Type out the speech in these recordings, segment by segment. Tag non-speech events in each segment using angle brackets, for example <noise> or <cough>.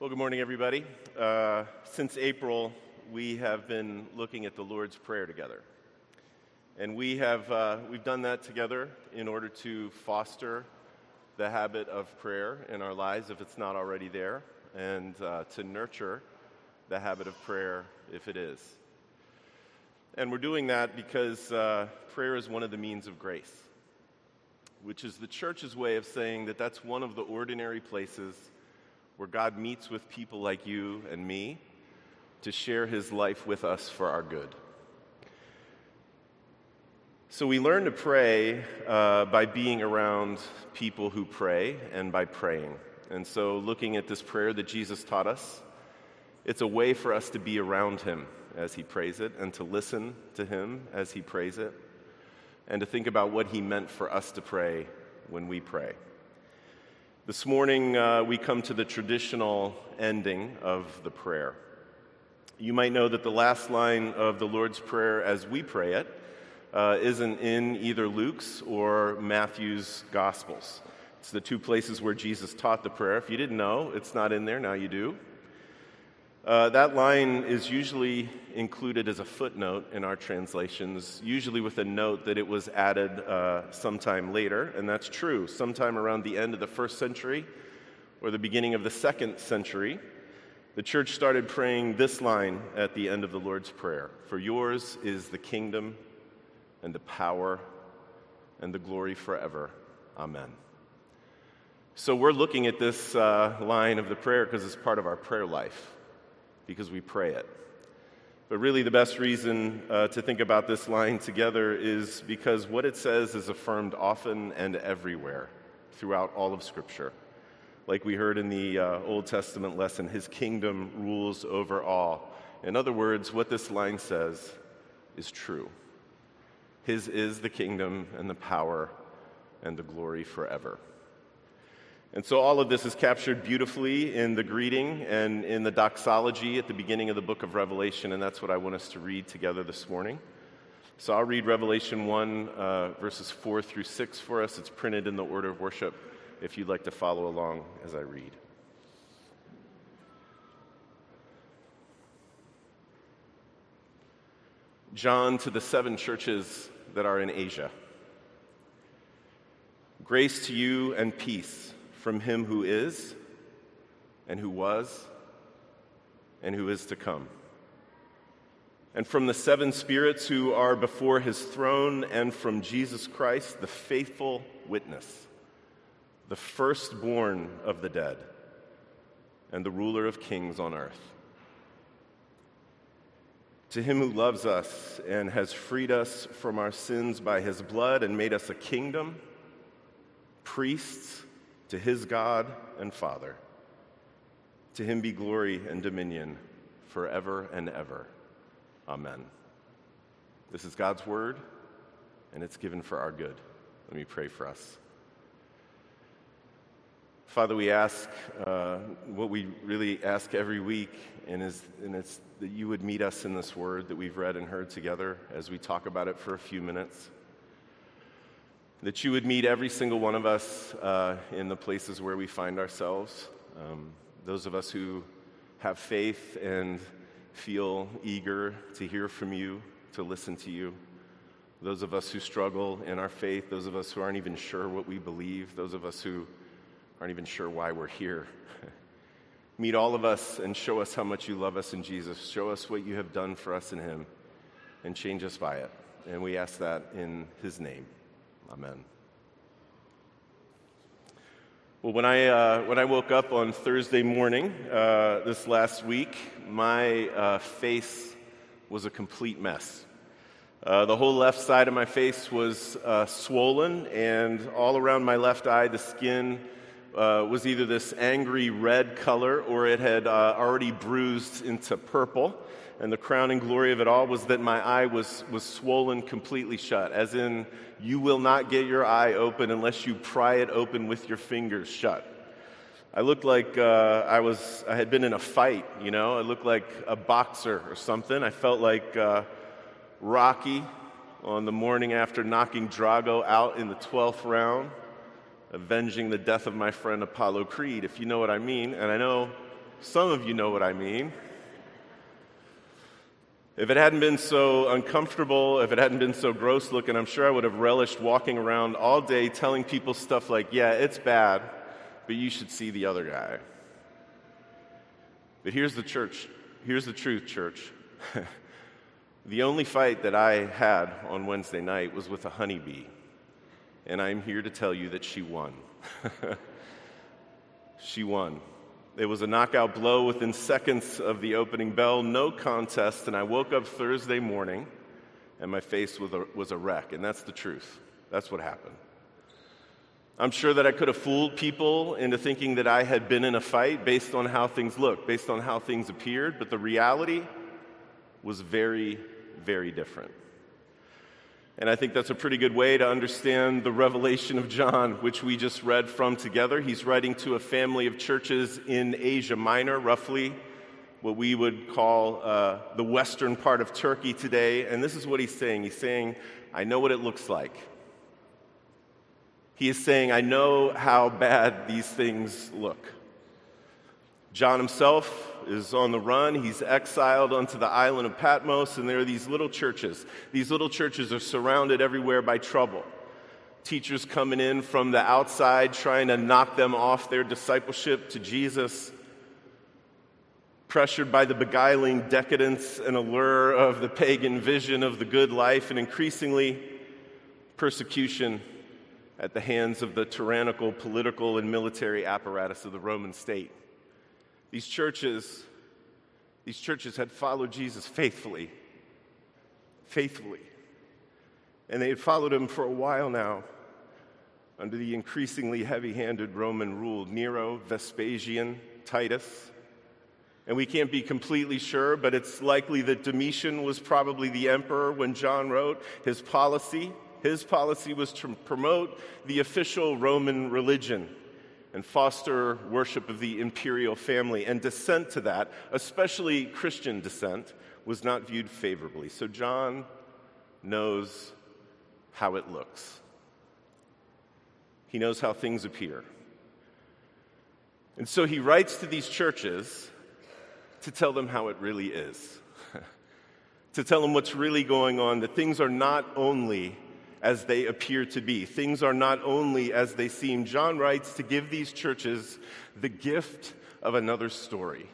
Well, good morning, everybody. Uh, since April, we have been looking at the Lord's Prayer together. And we have uh, we've done that together in order to foster the habit of prayer in our lives if it's not already there, and uh, to nurture the habit of prayer if it is. And we're doing that because uh, prayer is one of the means of grace, which is the church's way of saying that that's one of the ordinary places where God meets with people like you and me to share his life with us for our good. So we learn to pray uh, by being around people who pray and by praying. And so, looking at this prayer that Jesus taught us, it's a way for us to be around him as he prays it and to listen to him as he prays it and to think about what he meant for us to pray when we pray. This morning, uh, we come to the traditional ending of the prayer. You might know that the last line of the Lord's Prayer as we pray it uh, not in either Luke's or Matthew's Gospels. It's the two places where Jesus taught the prayer. If you didn't know, it's not in there, now you do. Uh, that line is usually included as a footnote in our translations, usually with a note that it was added uh, sometime later, and that's true. Sometime around the end of the first century or the beginning of the second century, the church started praying this line at the end of the Lord's Prayer For yours is the kingdom and the power and the glory forever. Amen. So we're looking at this uh, line of the prayer because it's part of our prayer life because we pray it. But really, the best reason uh, to think about this line together is because what it says is affirmed often and everywhere throughout all of Scripture. Like we heard in the uh, Old Testament lesson, His kingdom rules over all. In other words, what this line says is true. His is the kingdom and the power and the glory forever. And so all of this is captured beautifully in the greeting and in the doxology at the beginning of the book of Revelation, and that's what I want us to read together this morning. So I'll read Revelation 1, uh, verses 4 through 6 for us. It's printed in the order of worship if you'd like to follow along as I read. John to the seven churches that are in Asia. Grace to you and peace from him who is, and who was, and who is to come. And from the seven spirits who are before his throne, and from Jesus Christ, the faithful witness, the firstborn of the dead, and the ruler of kings on earth. To him who loves us and has freed us from our sins by his blood and made us a kingdom, priests, to his God and Father. To him be glory and dominion forever and ever. Amen. This is God's word, and it's given for our good. Let me pray for us. Father, we ask uh, what we really ask every week, and, is, and it's that you would meet us in this word that we've read and heard together as we talk about it for a few minutes that you would meet every single one of us uh, in the places where we find ourselves. Um, those of us who have faith and feel eager to hear from you, to listen to you. Those of us who struggle in our faith, those of us who aren't even sure what we believe, those of us who aren't even sure why we're here. <laughs> Meet all of us and show us how much you love us in Jesus. Show us what you have done for us in Him and change us by it. And we ask that in His name. Amen. Well, when I, uh, when I woke up on Thursday morning uh, this last week, my uh, face was a complete mess. Uh, the whole left side of my face was uh, swollen, and all around my left eye, the skin uh, was either this angry red color or it had already bruised into purple. And the crowning glory of it all was that my eye was, was swollen completely shut, as in, you will not get your eye open unless you pry it open with your fingers shut. I looked like uh, I, was, I had been in a fight, you know? I looked like a boxer or something. I felt like uh, Rocky on the morning after knocking Drago out in the 12th round, avenging the death of my friend Apollo Creed, if you know what I mean. And I know Some of you know what I mean. If it hadn't been so uncomfortable, if it hadn't been so gross looking, I'm sure I would have relished walking around all day telling people stuff like, yeah, it's bad, but you should see the other guy. But here's the church. Here's the truth, church. <laughs> the only fight that I had on Wednesday night was with a honeybee. And I'm here to tell you that she won. <laughs> she won. It was a knockout blow within seconds of the opening bell, no contest, and I woke up Thursday morning and my face was a, was a wreck. And that's the truth. That's what happened. I'm sure that I could have fooled people into thinking that I had been in a fight based on how things looked, based on how things appeared, but the reality was very, very different. And I think that's a pretty good way to understand the revelation of John, which we just read from together. He's writing to a family of churches in Asia Minor, roughly what we would call uh, the western part of Turkey today. And this is what he's saying He's saying, I know what it looks like. He is saying, I know how bad these things look. John himself is on the run. He's exiled onto the island of Patmos, and there are these little churches. These little churches are surrounded everywhere by trouble. Teachers coming in from the outside trying to knock them off their discipleship to Jesus. Pressured by the beguiling decadence and allure of the pagan vision of the good life, and increasingly persecution at the hands of the tyrannical political and military apparatus of the Roman state. These churches, these churches had followed Jesus faithfully, faithfully. And they had followed him for a while now under the increasingly heavy handed Roman rule Nero, Vespasian, Titus. And we can't be completely sure, but it's likely that Domitian was probably the emperor when John wrote his policy his policy was to promote the official Roman religion and foster worship of the imperial family. And dissent to that, especially Christian dissent, was not viewed favorably. So John knows how it looks, he knows how things appear. And so he writes to these churches to tell them how it really is, <laughs> to tell them what's really going on, that things are not only as they appear to be. Things are not only as they seem. John writes to give these churches the gift of another story.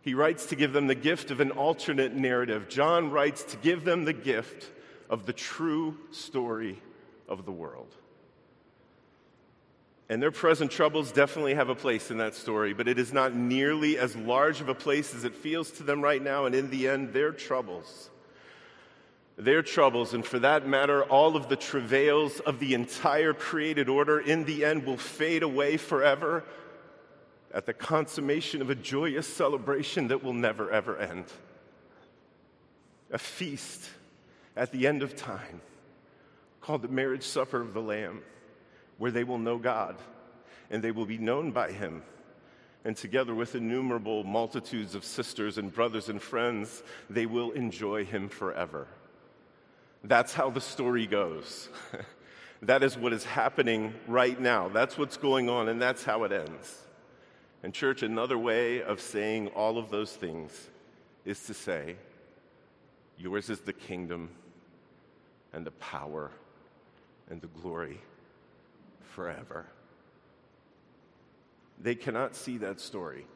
He writes to give them the gift of an alternate narrative. John writes to give them the gift of the true story of the world. And their present troubles definitely have a place in that story, but it is not nearly as large of a place as it feels to them right now. And in the end, their troubles their troubles, and for that matter, all of the travails of the entire created order, in the end will fade away forever at the consummation of a joyous celebration that will never, ever end. A feast at the end of time called the marriage supper of the Lamb, where they will know God and they will be known by Him. And together with innumerable multitudes of sisters and brothers and friends, they will enjoy Him forever. That's how the story goes. <laughs> that is what is happening right now. That's what's going on, and that's how it ends. And, church, another way of saying all of those things is to say, Yours is the kingdom and the power and the glory forever. They cannot see that story.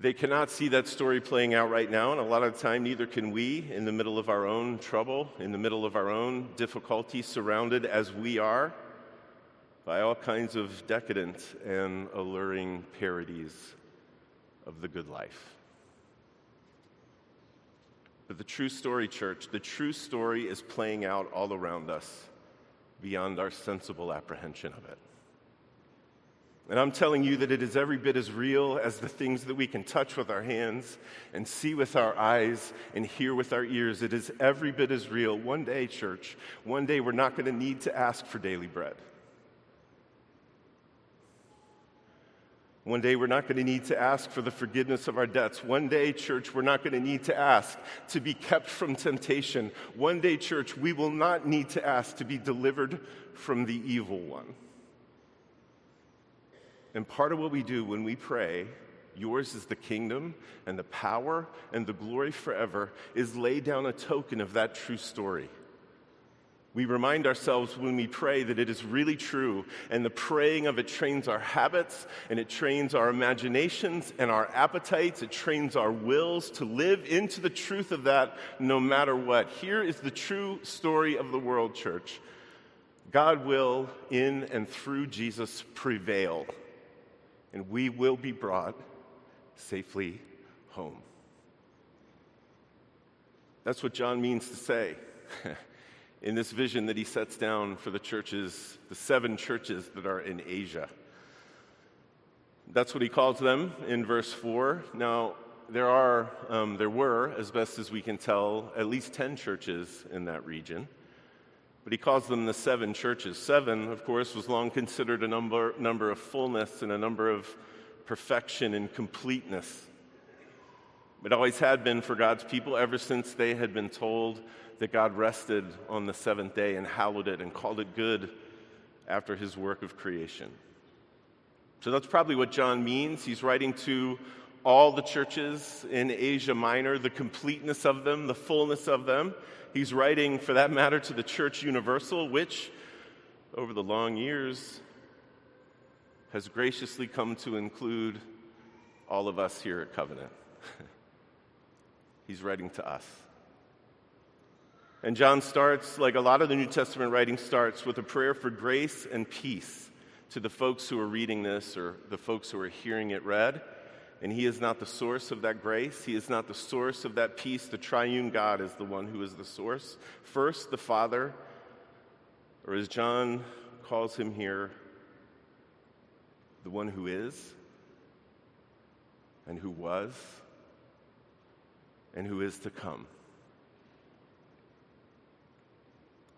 They cannot see that story playing out right now, and a lot of the time, neither can we in the middle of our own trouble, in the middle of our own difficulty, surrounded as we are by all kinds of decadent and alluring parodies of the good life. But the true story, church, the true story is playing out all around us beyond our sensible apprehension of it. And I'm telling you that it is every bit as real as the things that we can touch with our hands and see with our eyes and hear with our ears. It is every bit as real. One day, church, one day we're not going to need to ask for daily bread. One day, we're not going to need to ask for the forgiveness of our debts. One day, church, we're not going to need to ask to be kept from temptation. One day, church, we will not need to ask to be delivered from the evil one. And part of what we do when we pray, yours is the kingdom and the power and the glory forever, is lay down a token of that true story. We remind ourselves when we pray that it is really true, and the praying of it trains our habits, and it trains our imaginations and our appetites. It trains our wills to live into the truth of that no matter what. Here is the true story of the world, church. God will, in and through Jesus, prevail, and we will be brought safely home. That's what John means to say. <laughs> in this vision that he sets down for the churches, the seven churches that are in Asia. That's what he calls them in verse 4. Now, there are, um, there were, as best as we can tell, at least 10 churches in that region. But he calls them the seven churches. Seven, of course, was long considered a number, number of fullness and a number of perfection and completeness. It always had been for God's people ever since they had been told that God rested on the seventh day and hallowed it and called it good after his work of creation. So that's probably what John means. He's writing to all the churches in Asia Minor, the completeness of them, the fullness of them. He's writing, for that matter, to the Church Universal, which, over the long years, has graciously come to include all of us here at Covenant. <laughs> He's writing to us. And John starts, like a lot of the New Testament writing starts, with a prayer for grace and peace to the folks who are reading this or the folks who are hearing it read. And he is not the source of that grace. He is not the source of that peace. The triune God is the one who is the source. First, the Father, or as John calls him here, the one who is, and who was, and who is to come.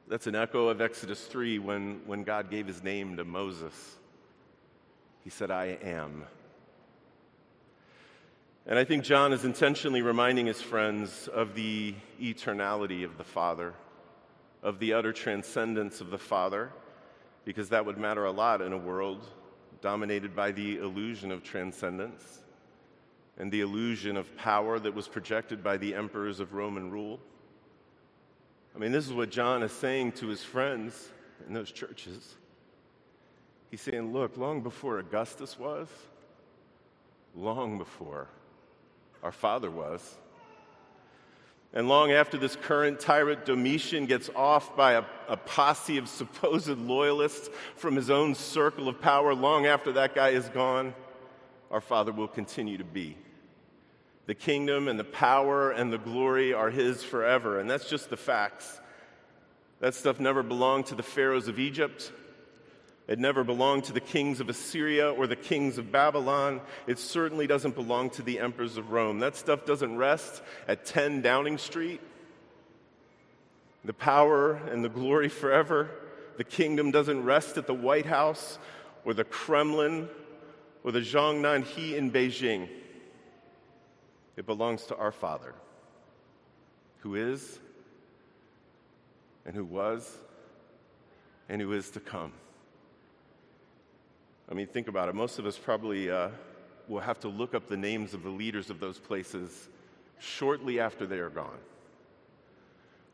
That's an echo of Exodus 3 when, when God gave his name to Moses. He said, I am. And I think John is intentionally reminding his friends of the eternality of the Father, of the utter transcendence of the Father, because that would matter a lot in a world dominated by the illusion of transcendence and the illusion of power that was projected by the emperors of Roman rule. I mean, this is what John is saying to his friends in those churches. He's saying, look, long before Augustus was, long before our father was, and long after this current tyrant Domitian gets off by a, a, posse of supposed loyalists from his own circle of power, long after that guy is gone, our Father will continue to be. The kingdom and the power and the glory are his forever. And that's just the facts. That stuff never belonged to the pharaohs of Egypt. It never belonged to the kings of Assyria or the kings of Babylon. It certainly doesn't belong to the emperors of Rome. That stuff doesn't rest at 10 Downing Street. The power and the glory forever. The kingdom doesn't rest at the White House or the Kremlin or the Zhongnanhai in Beijing. It belongs to our Father, who is, and who was, and who is to come. I mean, think about it. Most of us probably uh, will have to look up the names of the leaders of those places shortly after they are gone.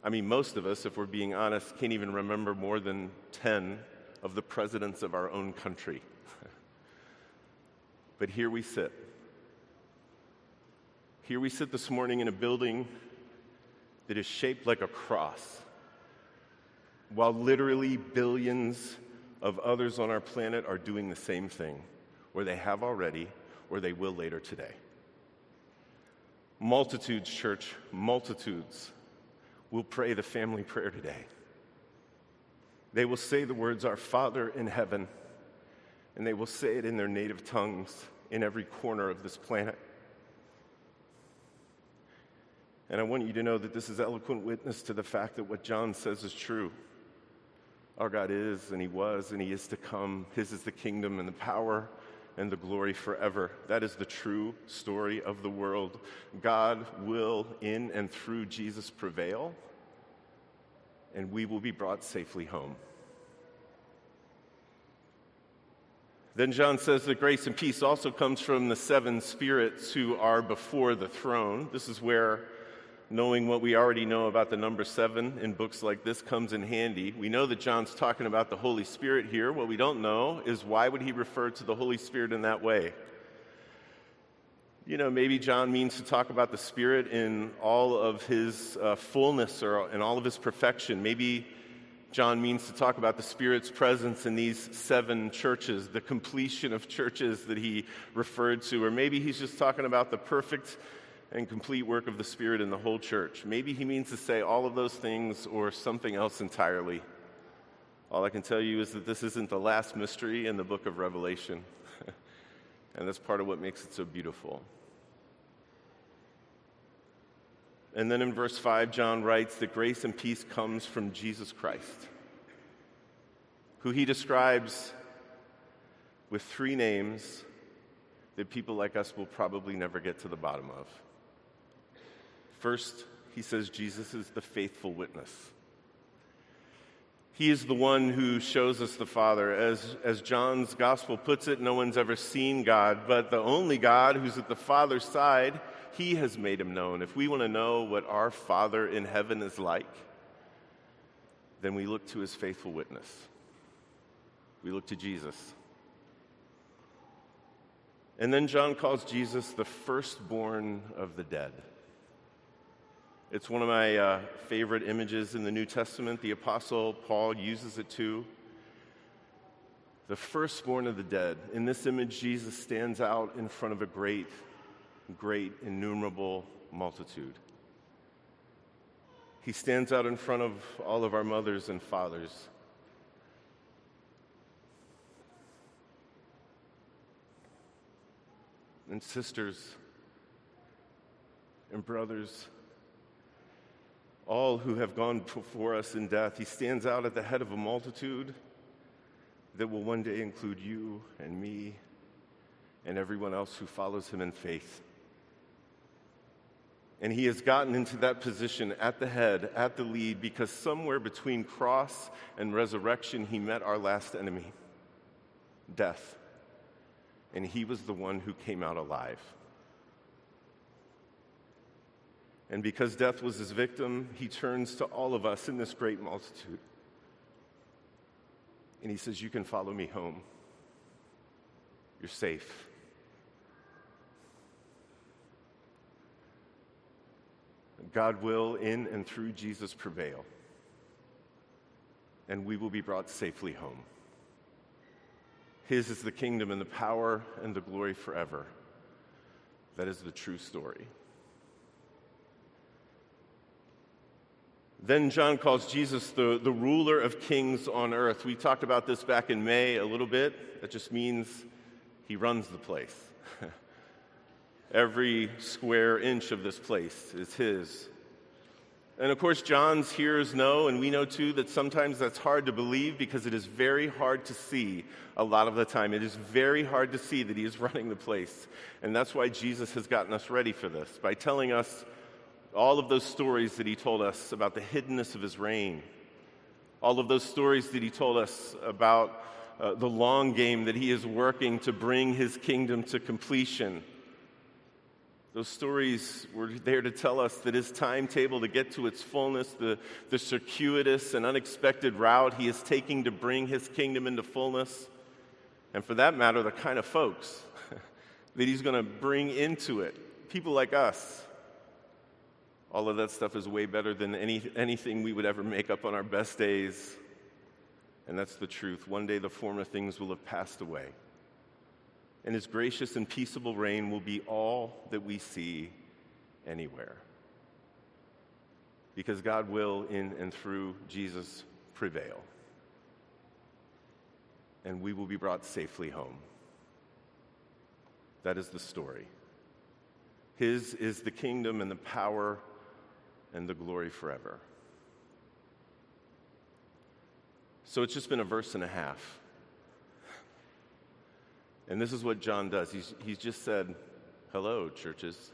I mean, most of us, if we're being honest, can't even remember more than 10 of the presidents of our own country. <laughs> but here we sit here we sit this morning in a building that is shaped like a cross, while literally billions of others on our planet are doing the same thing, or they have already, or they will later today. Multitudes, church, multitudes will pray the family prayer today. They will say the words, Our Father in heaven, and they will say it in their native tongues in every corner of this planet. And I want you to know that this is eloquent witness to the fact that what John says is true. Our God is, and He was, and He is to come. His is the kingdom and the power and the glory forever. That is the true story of the world. God will, in and through Jesus, prevail, and we will be brought safely home. Then John says that grace and peace also comes from the seven spirits who are before the throne. This is where knowing what we already know about the number seven in books like this comes in handy. We know that John's talking about the Holy Spirit here. What we don't know is why would he refer to the Holy Spirit in that way? You know, maybe John means to talk about the Spirit in all of his uh, fullness or in all of his perfection. Maybe John means to talk about the Spirit's presence in these seven churches, the completion of churches that he referred to. Or maybe he's just talking about the perfect and complete work of the Spirit in the whole church. Maybe he means to say all of those things or something else entirely. All I can tell you is that this isn't the last mystery in the book of Revelation. <laughs> and that's part of what makes it so beautiful. And then in verse 5, John writes that grace and peace comes from Jesus Christ, who he describes with three names that people like us will probably never get to the bottom of. First, he says Jesus is the faithful witness. He is the one who shows us the Father. As, as John's gospel puts it, no one's ever seen God, but the only God who's at the Father's side he has made him known. If we want to know what our Father in heaven is like, then we look to his faithful witness. We look to Jesus. And then John calls Jesus the firstborn of the dead. It's one of my uh, favorite images in the New Testament. The Apostle Paul uses it too. The firstborn of the dead. In this image, Jesus stands out in front of a great great, innumerable multitude. He stands out in front of all of our mothers and fathers. And sisters and brothers, all who have gone before us in death. He stands out at the head of a multitude that will one day include you and me and everyone else who follows him in faith. And he has gotten into that position at the head, at the lead, because somewhere between cross and resurrection, he met our last enemy, death. And he was the one who came out alive. And because death was his victim, he turns to all of us in this great multitude. And he says, You can follow me home. You're safe. God will, in and through Jesus, prevail. And we will be brought safely home. His is the kingdom and the power and the glory forever. That is the true story. Then John calls Jesus the, the ruler of kings on earth. We talked about this back in May a little bit. That just means he runs the place. <laughs> Every square inch of this place is His. And of course, John's hearers know, and we know too, that sometimes that's hard to believe because it is very hard to see a lot of the time. It is very hard to see that he is <laughs> running the place. And that's why Jesus has gotten us ready for this by telling us all of those stories that he told us about the hiddenness of his reign, all of those stories that he told us about uh, the long game that he is working to bring his kingdom to completion those stories were there to tell us that his timetable to get to its fullness, the, the circuitous and unexpected route he is taking to bring his kingdom into fullness, and for that matter, the kind of folks <laughs> that he's going to bring into it, people like us. All of that stuff is way better than any, anything we would ever make up on our best days. And that's the truth. One day the former things will have passed away and his gracious and peaceable reign will be all that we see anywhere. Because God will, in and through Jesus, prevail. And we will be brought safely home. That is the story. His is the kingdom and the power and the glory forever. So it's just been a verse and a half. And this is what John does. He's, he's just said, Hello, churches.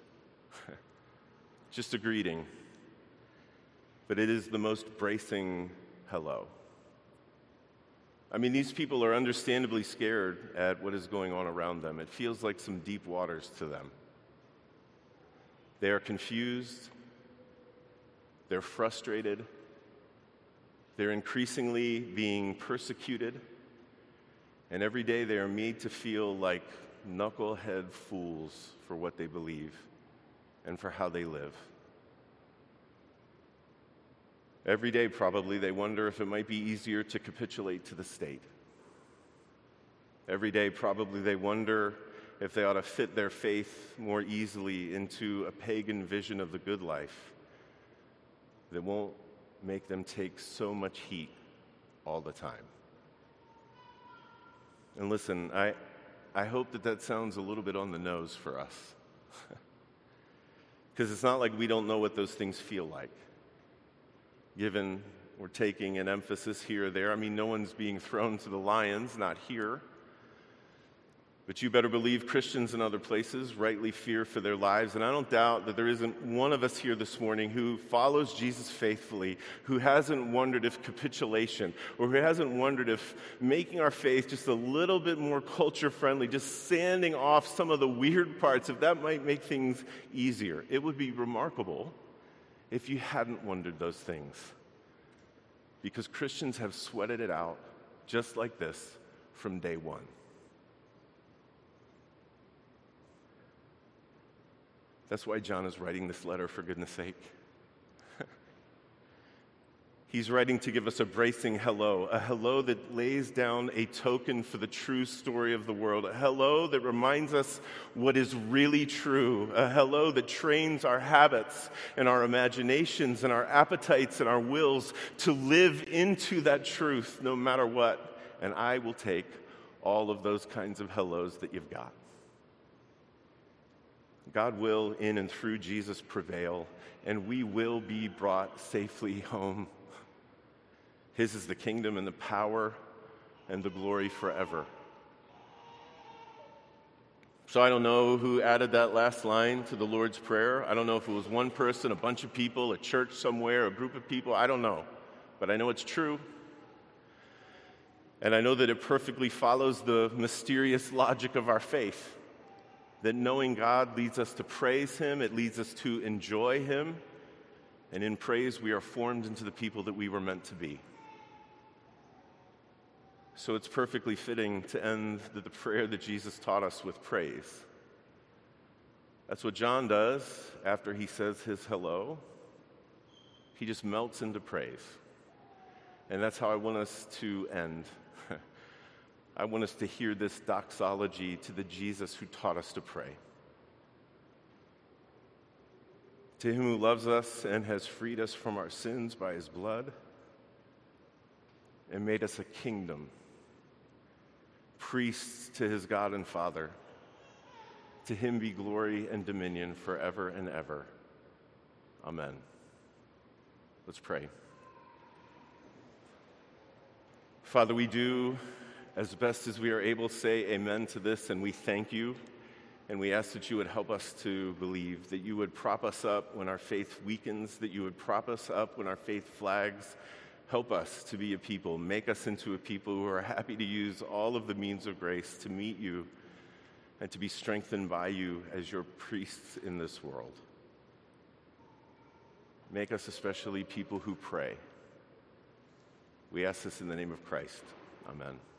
<laughs> just a greeting. But it is the most bracing hello. I mean, these people are understandably scared at what is going on around them. It feels like some deep waters to them. They are confused, they're frustrated, they're increasingly being persecuted, and every day they are made to feel like knucklehead fools for what they believe and for how they live. Every day, probably, they wonder if it might be easier to capitulate to the state. Every day, probably, they wonder if they ought to fit their faith more easily into a pagan vision of the good life that won't make them take so much heat all the time. And listen, I, I hope that that sounds a little bit on the nose for us. <laughs> Because it's not like we don't know what those things feel like given we're taking an emphasis here or there. I mean, no one's being thrown to the lions, not here. But you better believe Christians in other places rightly fear for their lives. And I don't doubt that there isn't one of us here this morning who follows Jesus faithfully, who hasn't wondered if capitulation, or who hasn't wondered if making our faith just a little bit more culture friendly, just sanding off some of the weird parts, if that might make things easier. It would be remarkable if you hadn't wondered those things. Because Christians have sweated it out just like this from day one. That's why John is writing this letter, for goodness sake. <laughs> He's writing to give us a bracing hello, a hello that lays down a token for the true story of the world, a hello that reminds us what is really true, a hello that trains our habits and our imaginations and our appetites and our wills to live into that truth no matter what. And I will take all of those kinds of hellos that you've got. God will, in and through Jesus, prevail, and we will be brought safely <laughs> home. His is the kingdom and the power and the glory forever. So I don't know who added that last line to the Lord's Prayer. I don't know if it was one person, a bunch of people, a church somewhere, a group of people. I don't know. But I know it's true. And I know that it perfectly follows the mysterious logic of our faith that knowing God leads us to praise Him, it leads us to enjoy Him. And in praise, we are formed into the people that we were meant to be. So it's perfectly fitting to end the, the prayer that Jesus taught us with praise. That's what John does after he says his hello. He just melts into praise. And that's how I want us to end. I want us to hear this doxology to the Jesus who taught us to pray. To him who loves us and has freed us from our sins by his blood and made us a kingdom priests to his God and Father. To him be glory and dominion forever and ever. Amen. Let's pray. Father, we do as best as we are able say amen to this, and we thank you. And we ask that you would help us to believe, that you would prop us up when our faith weakens, that you would prop us up when our faith flags, Help us to be a people. Make us into a people who are happy to use all of the means of grace to meet you and to be strengthened by you as your priests in this world. Make us especially people who pray. We ask this in the name of Christ. Amen.